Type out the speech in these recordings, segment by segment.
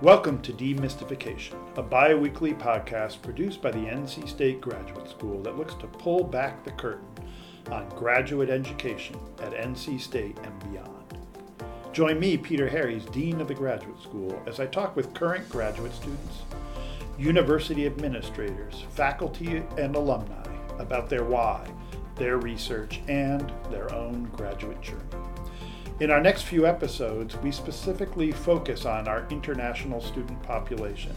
Welcome to Demystification, a bi weekly podcast produced by the NC State Graduate School that looks to pull back the curtain on graduate education at NC State and beyond. Join me, Peter Harries, Dean of the Graduate School, as I talk with current graduate students, university administrators, faculty, and alumni about their why, their research, and their own graduate journey. In our next few episodes, we specifically focus on our international student population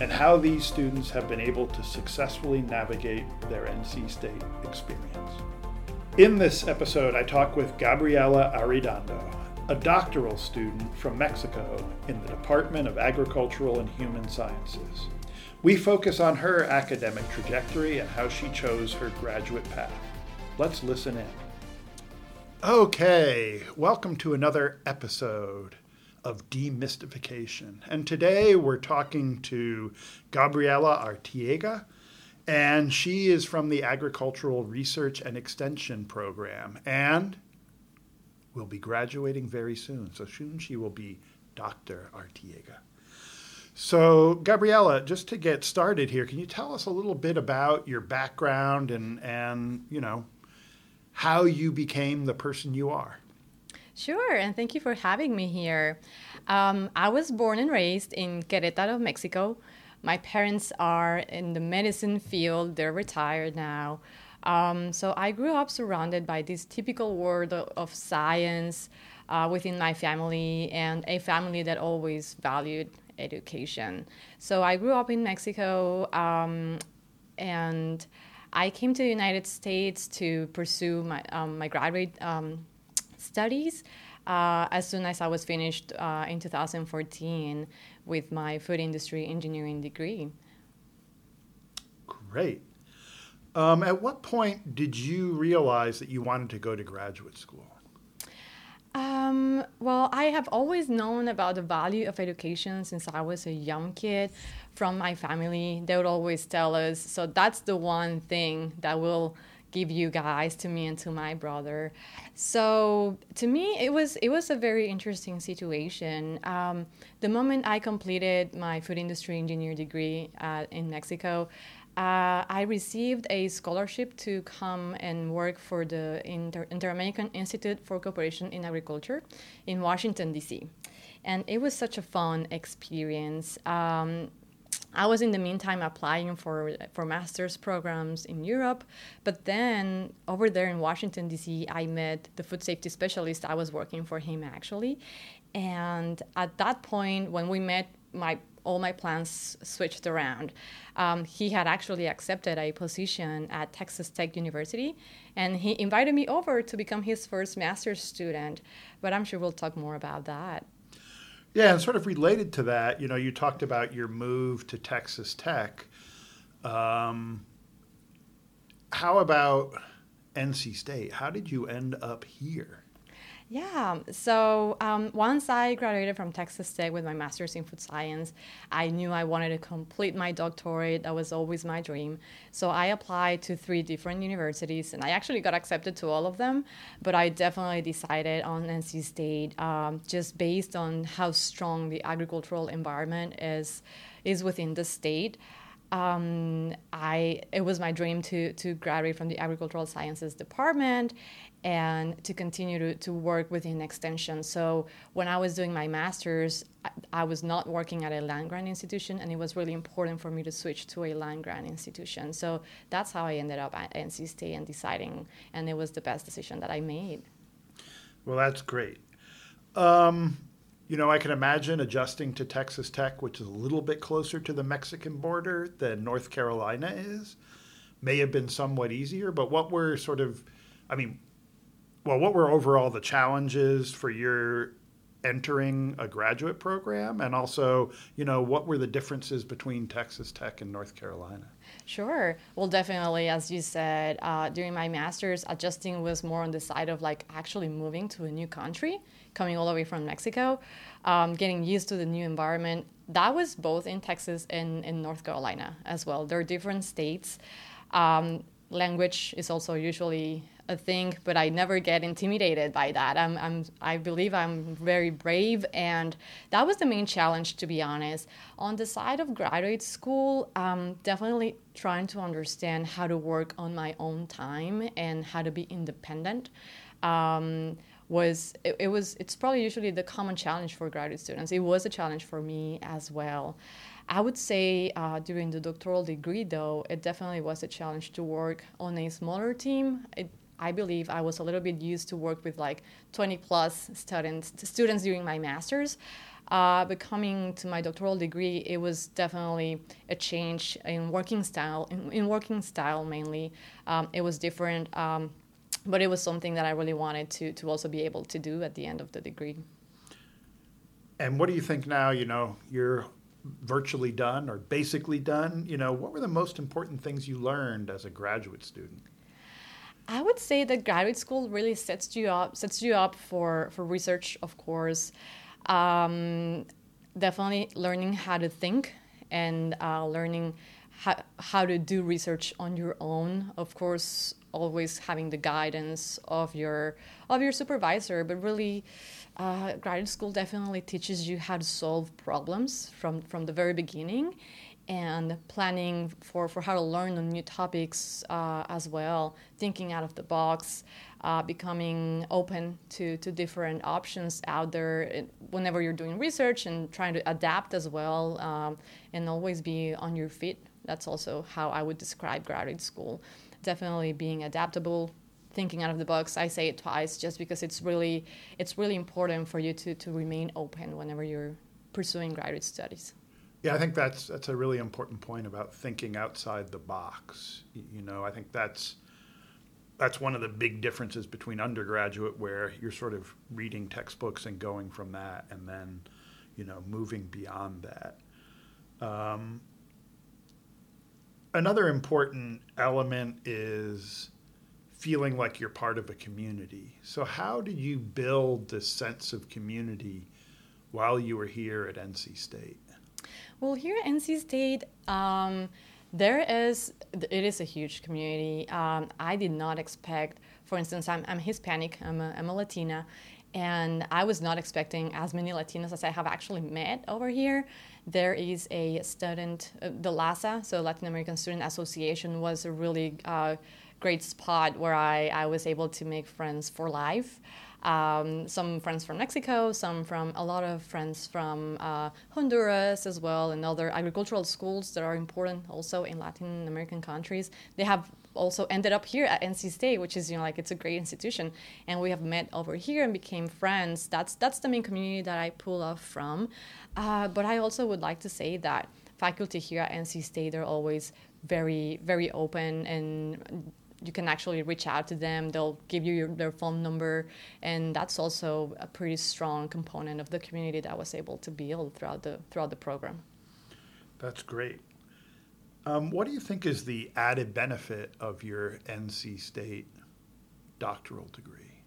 and how these students have been able to successfully navigate their NC State experience. In this episode, I talk with Gabriela Arredondo, a doctoral student from Mexico in the Department of Agricultural and Human Sciences. We focus on her academic trajectory and how she chose her graduate path. Let's listen in. Okay, welcome to another episode of Demystification. And today we're talking to Gabriela Artiega, and she is from the Agricultural Research and Extension Program and will be graduating very soon. So soon she will be Dr. Artiega. So, Gabriela, just to get started here, can you tell us a little bit about your background and, and you know, how you became the person you are. Sure, and thank you for having me here. Um, I was born and raised in Querétaro, Mexico. My parents are in the medicine field, they're retired now. Um, so I grew up surrounded by this typical world of, science uh, within my family and a family that always valued education. So I grew up in Mexico um, and I came to the United States to pursue my, um, my graduate um, studies uh, as soon as I was finished uh, in 2014 with my food industry engineering degree. Great. Um, at what point did you realize that you wanted to go to graduate school? Um, well, I have always known about the value of education since I was a young kid from my family. They would always tell us, so that's the one thing that will give you guys to me and to my brother. So to me, it was it was a very interesting situation. Um, the moment I completed my food industry engineer degree uh, in Mexico, uh, I received a scholarship to come and work for the Inter- Inter-American Institute for Cooperation in Agriculture in Washington D.C. And it was such a fun experience. Um, I was in the meantime applying for for master's programs in Europe, but then over there in Washington D.C., I met the food safety specialist. I was working for him actually, and at that point, when we met, my all my plans switched around. Um, he had actually accepted a position at Texas Tech University, and he invited me over to become his first master's student. But I'm sure we'll talk more about that. Yeah, and sort of related to that, you know, you talked about your move to Texas Tech. Um, how about NC State? How did you end up here? Yeah, so um, once I graduated from Texas Tech with my master's in food science, I knew I wanted to complete my doctorate. That was always my dream. So I applied to three different universities, and I actually got accepted to all of them. But I definitely decided on NC State um, just based on how strong the agricultural environment is is within the state. Um, I it was my dream to to graduate from the agricultural sciences department and to continue to, to work within extension. So when I was doing my master's, I, was not working at a land grant institution, and it was really important for me to switch to a land grant institution. So that's how I ended up at NC State and deciding, and it was the best decision that I made. Well, that's great. Um, you know, I can imagine adjusting to Texas Tech, which is a little bit closer to the Mexican border than North Carolina is, may have been somewhat easier. But what were sort of, I mean, well, what were overall the challenges for your entering a graduate program? And also you know what were the differences between texas tech and north carolina? Sure. Well definitely as you said uh, during my master's adjusting was more on the side of like actually moving to a new country coming all the way from mexico um, getting used to the new environment. That was both in texas and in north carolina as well. They're different states. Um, language is also usually a thing, but I never get intimidated by that. I'm, I'm, I believe I'm very brave, and that was the main challenge, to be honest. On the side of graduate school, um, definitely trying to understand how to work on my own time and how to be independent. Um, was it, it, was it's probably usually the common challenge for graduate students. It was a challenge for me as well. I would say uh, during the doctoral degree, though, it definitely was a challenge to work on a smaller team. It, I believe I was a little bit used to work with like 20 plus students students during my master's. Uh, but coming to my doctoral degree, it was definitely a change in working style. In, in working style, mainly, um, it was different. Um, but it was something that I really wanted to to also be able to do at the end of the degree. And what do you think now? You know, you're virtually done or basically done. You know, what were the most important things you learned as a graduate student? I would say that graduate school really sets you up sets you up for for research, of course. Um, definitely learning how to think and uh, learning how, how to do research on your own. Of course, always having the guidance of your of your supervisor, but really. Uh, graduate school definitely teaches you how to solve problems from, from the very beginning and planning for, for how to learn on new topics uh, as well, thinking out of the box, uh, becoming open to, to different options out there whenever you're doing research and trying to adapt as well um, and always be on your feet. That's also how I would describe graduate school. Definitely being adaptable, thinking out of the box. I say it twice just because it's really it's really important for you to, to remain open whenever you're pursuing graduate studies. Yeah, I think that's that's a really important point about thinking outside the box. You know, I think that's that's one of the big differences between undergraduate where you're sort of reading textbooks and going from that and then, you know, moving beyond that. Um, another important element is feeling like you're part of a community. So how did you build this sense of community while you were here at NC State? Well, here at NC State, um, there is it is a huge community. Um, I did not expect, for instance, I'm, I'm Hispanic, I'm a, I'm a Latina, and I was not expecting as many Latinos as I have actually met over here. There is a student, uh, the LASA, so Latin American Student Association, was a really uh, great spot where I, I was able to make friends for life. Um, some friends from Mexico, some from a lot of friends from uh, Honduras as well, and other agricultural schools that are important also in Latin American countries. They have also ended up here at NC State, which is you know like it's a great institution, and we have met over here and became friends. That's that's the main community that I pull off from. Uh, but I also would like to say that faculty here at NC State are always very very open and you can actually reach out to them. They'll give you your, their phone number, and that's also a pretty strong component of the community that was able to build throughout the throughout the program. That's great. Um, what do you think is the added benefit of your NC State doctoral degree?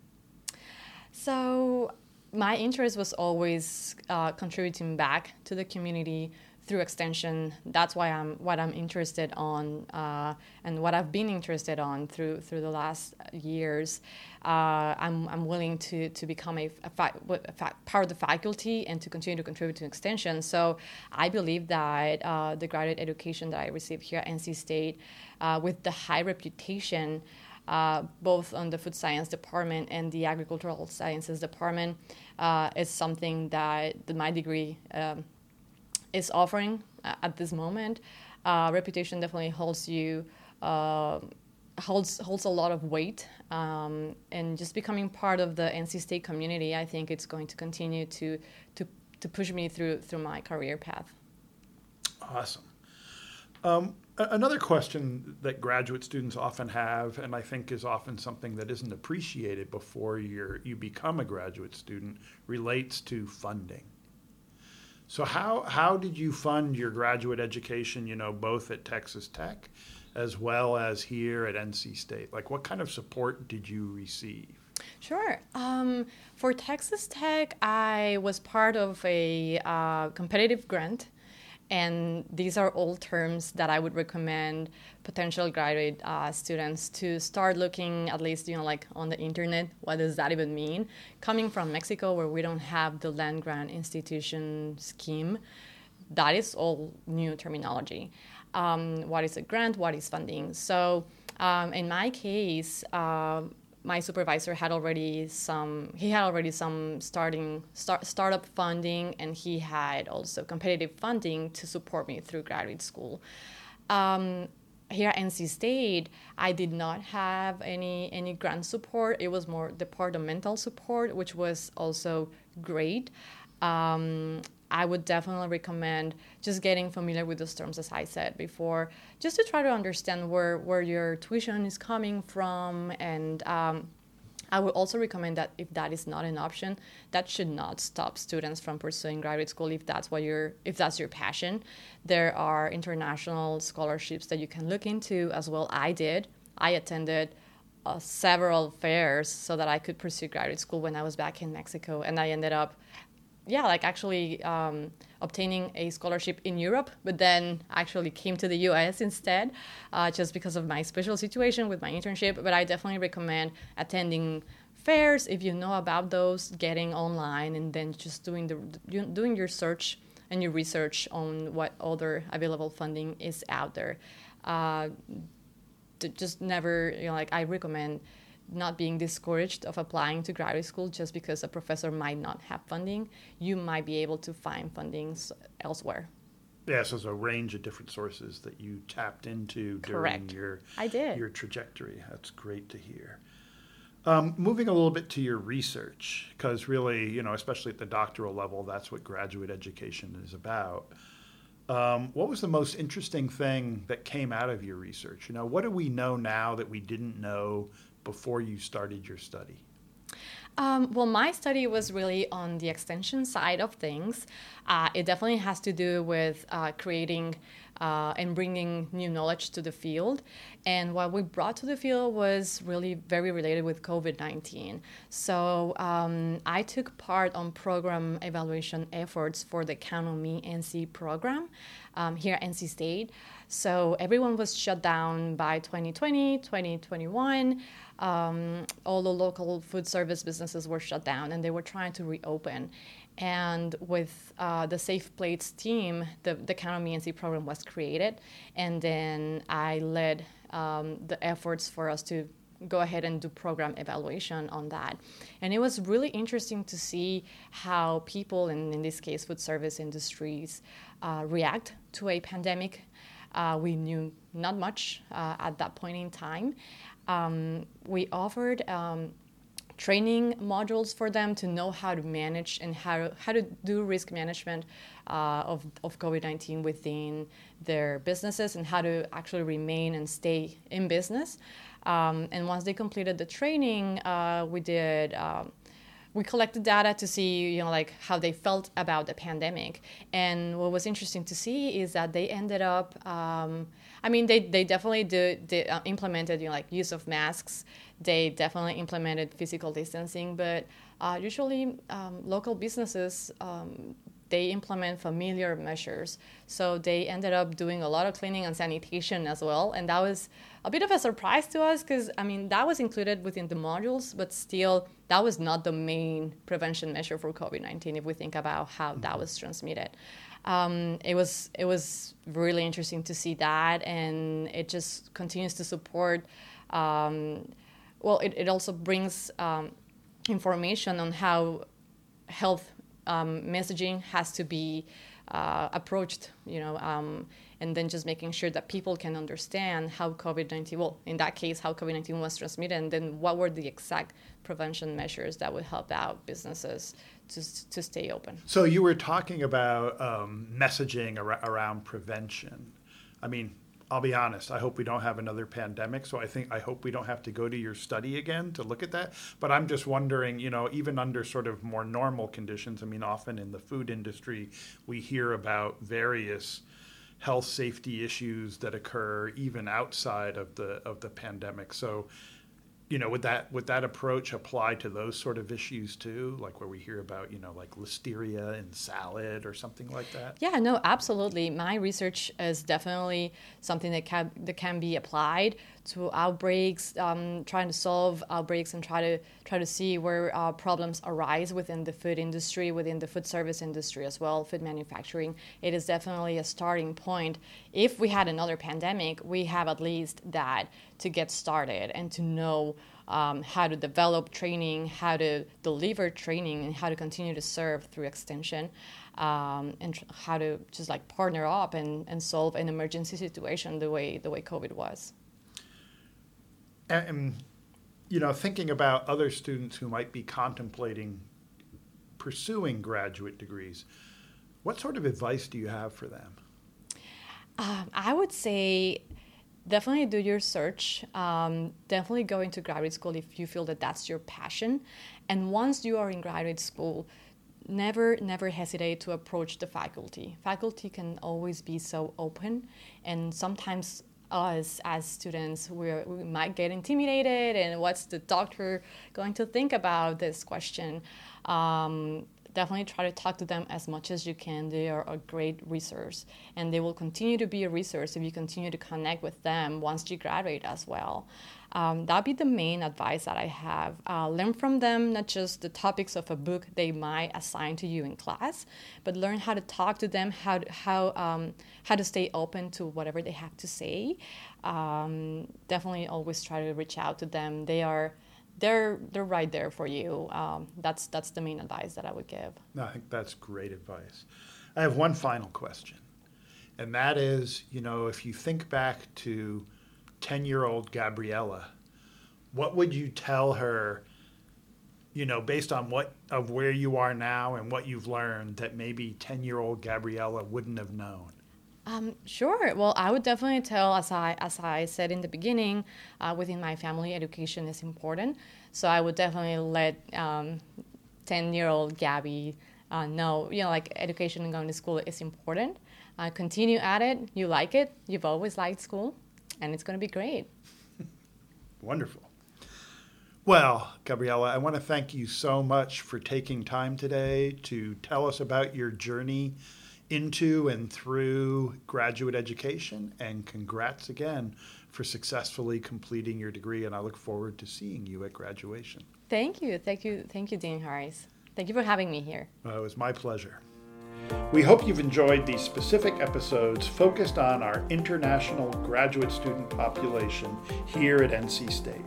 So, my interest was always uh, contributing back to the community through extension. That's why I'm what I'm interested on uh, and what I've been interested on through through the last years. Uh, I'm, I'm willing to, to become a, a, fa- a fa- part of the faculty and to continue to contribute to extension. So I believe that uh, the graduate education that I received here at NC State, uh, with the high reputation. Uh, both on the food science department and the agricultural sciences department, uh, is something that my degree um, is offering at this moment. Uh, reputation definitely holds you uh, holds holds a lot of weight, um, and just becoming part of the NC State community, I think it's going to continue to to to push me through through my career path. Awesome. Um, another question that graduate students often have, and I think is often something that isn't appreciated before you you become a graduate student, relates to funding. So how how did you fund your graduate education? You know, both at Texas Tech, as well as here at NC State. Like, what kind of support did you receive? Sure. Um, for Texas Tech, I was part of a uh, competitive grant And these are all terms that I would recommend potential graduate uh, students to start looking at least, you know, like on the internet. What does that even mean? Coming from Mexico, where we don't have the land grant institution scheme, that is all new terminology. Um, what is a grant? What is funding? So, um, in my case, uh, my supervisor had already some he had already some starting start, startup funding and he had also competitive funding to support me through graduate school um, here at NC State, I did not have any any grant support. It was more departmental support, which was also great. Um, I would definitely recommend just getting familiar with those terms, as I said before, just to try to understand where, where your tuition is coming from. And um, I would also recommend that if that is not an option, that should not stop students from pursuing graduate school if that's what you're, if that's your passion. There are international scholarships that you can look into as well. I did. I attended. Uh, several fairs so that I could pursue graduate school when I was back in Mexico, and I ended up yeah, like actually um, obtaining a scholarship in Europe, but then actually came to the US instead, uh, just because of my special situation with my internship. But I definitely recommend attending fairs if you know about those, getting online, and then just doing the doing your search and your research on what other available funding is out there. Uh, just never, you know, like I recommend not being discouraged of applying to graduate school just because a professor might not have funding. You might be able to find fundings elsewhere. Yeah, so there's a range of different sources that you tapped into Correct. during your I did. your trajectory. That's great to hear. Um, moving a little bit to your research, because really, you know, especially at the doctoral level, that's what graduate education is about. Um, what was the most interesting thing that came out of your research? You know, what do we know now that we didn't know before you started your study? Um, well, my study was really on the extension side of things. Uh, it definitely has to do with uh, creating uh, and bringing new knowledge to the field. And what we brought to the field was really very related with COVID 19. So um, I took part on program evaluation efforts for the Count on Me NC program um, here at NC State. So everyone was shut down by 2020, 2021 um, all the local food service businesses were shut down and they were trying to reopen. And with uh, the Safe Plates team, the, the Count on program was created. And then I led um, the efforts for us to go ahead and do program evaluation on that. And it was really interesting to see how people, in, in this case, food service industries, uh, react to a pandemic. Uh, we knew not much uh, at that point in time um, we offered um, training modules for them to know how to manage and how, how to do risk management uh, of, of COVID 19 within their businesses and how to actually remain and stay in business. Um, and once they completed the training, uh, we did. Um, we collected data to see, you know, like how they felt about the pandemic. And what was interesting to see is that they ended up um, I mean, they, they definitely did, did uh, implemented you know, like use of masks. They definitely implemented physical distancing, but uh, usually um, local businesses um, they implement familiar measures. So they ended up doing a lot of cleaning and sanitation as well, and that was a bit of a surprise to us because I mean that was included within the modules, but still that was not the main prevention measure for COVID nineteen if we think about how that mm-hmm. was transmitted um, it was it was really interesting to see that, and it just continues to support. Um, well, it, it also brings um, information on how health um, messaging has to be uh, approached, you know, um, and then just making sure that people can understand how COVID 19, well, in that case, how COVID 19 was transmitted, and then what were the exact prevention measures that would help out businesses to, to stay open. So you were talking about um, messaging ar- around prevention. I mean, I'll be honest. I hope we don't have another pandemic. So I think I hope we don't have to go to your study again to look at that. But I'm just wondering, you know, even under sort of more normal conditions. I mean, often in the food industry, we hear about various health safety issues that occur even outside of the of the pandemic. So you know, would that would that approach apply to those sort of issues too? Like where we hear about, you know, like listeria in salad or something like that? Yeah, no, absolutely. My research is definitely something that can that can be applied to outbreaks, um, trying to solve outbreaks and try to try to see where uh, problems arise within the food industry, within the food service industry as well, food manufacturing. It is definitely a starting point. If we had another pandemic, we have at least that to get started and to know um, how to develop training, how to deliver training, and how to continue to serve through extension, um, and tr- how to just like partner up and, and solve an emergency situation the way the way COVID was. And, you know, thinking about other students who might be contemplating pursuing graduate degrees, what sort of advice do you have for them? Um, I would say definitely do your search. Um, definitely go into graduate school if you feel that that's your passion. And once you are in graduate school, never, never hesitate to approach the faculty. Faculty can always be so open, and sometimes us as students we we might get intimidated and what's the doctor going to think about this question? Um, definitely try to talk to them as much as you can. They are a great resource and they will continue to be a resource if you continue to connect with them once you graduate as well um, that'd be the main advice that I have. Uh, learn from them not just the topics of a book they might assign to you in class, but learn how to talk to them, how to, how um, how to stay open to whatever they have to say. Um, definitely, always try to reach out to them. They are they're they're right there for you. Um, that's that's the main advice that I would give. No, I think that's great advice. I have one final question, and that is, you know, if you think back to 10 year old Gabriela, what would you tell her, you know, based on what of where you are now and what you've learned that maybe 10 year old Gabriela wouldn't have known? Um, sure. Well, I would definitely tell, as I as I said in the beginning, uh, within my family, education is important. So I would definitely let ten um, year old Gabby uh, know, you know, like education and going to school is important. Uh, continue at it. You like it. You've always liked school and it's going to be great. Wonderful. Well, Gabriela, I want to thank you so much for taking time today to tell us about your journey into and through graduate education. And congrats again for successfully completing your degree. And I look forward to seeing you at graduation. Thank you. Thank you. Thank you, Dean Harries. Thank you for having me here. Well, it was my pleasure. We hope you've enjoyed these specific episodes focused on our international graduate student population here at NC State.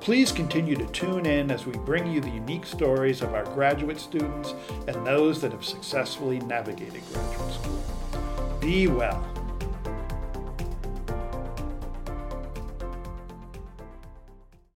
Please continue to tune in as we bring you the unique stories of our graduate students and those that have successfully navigated graduate school. Be well.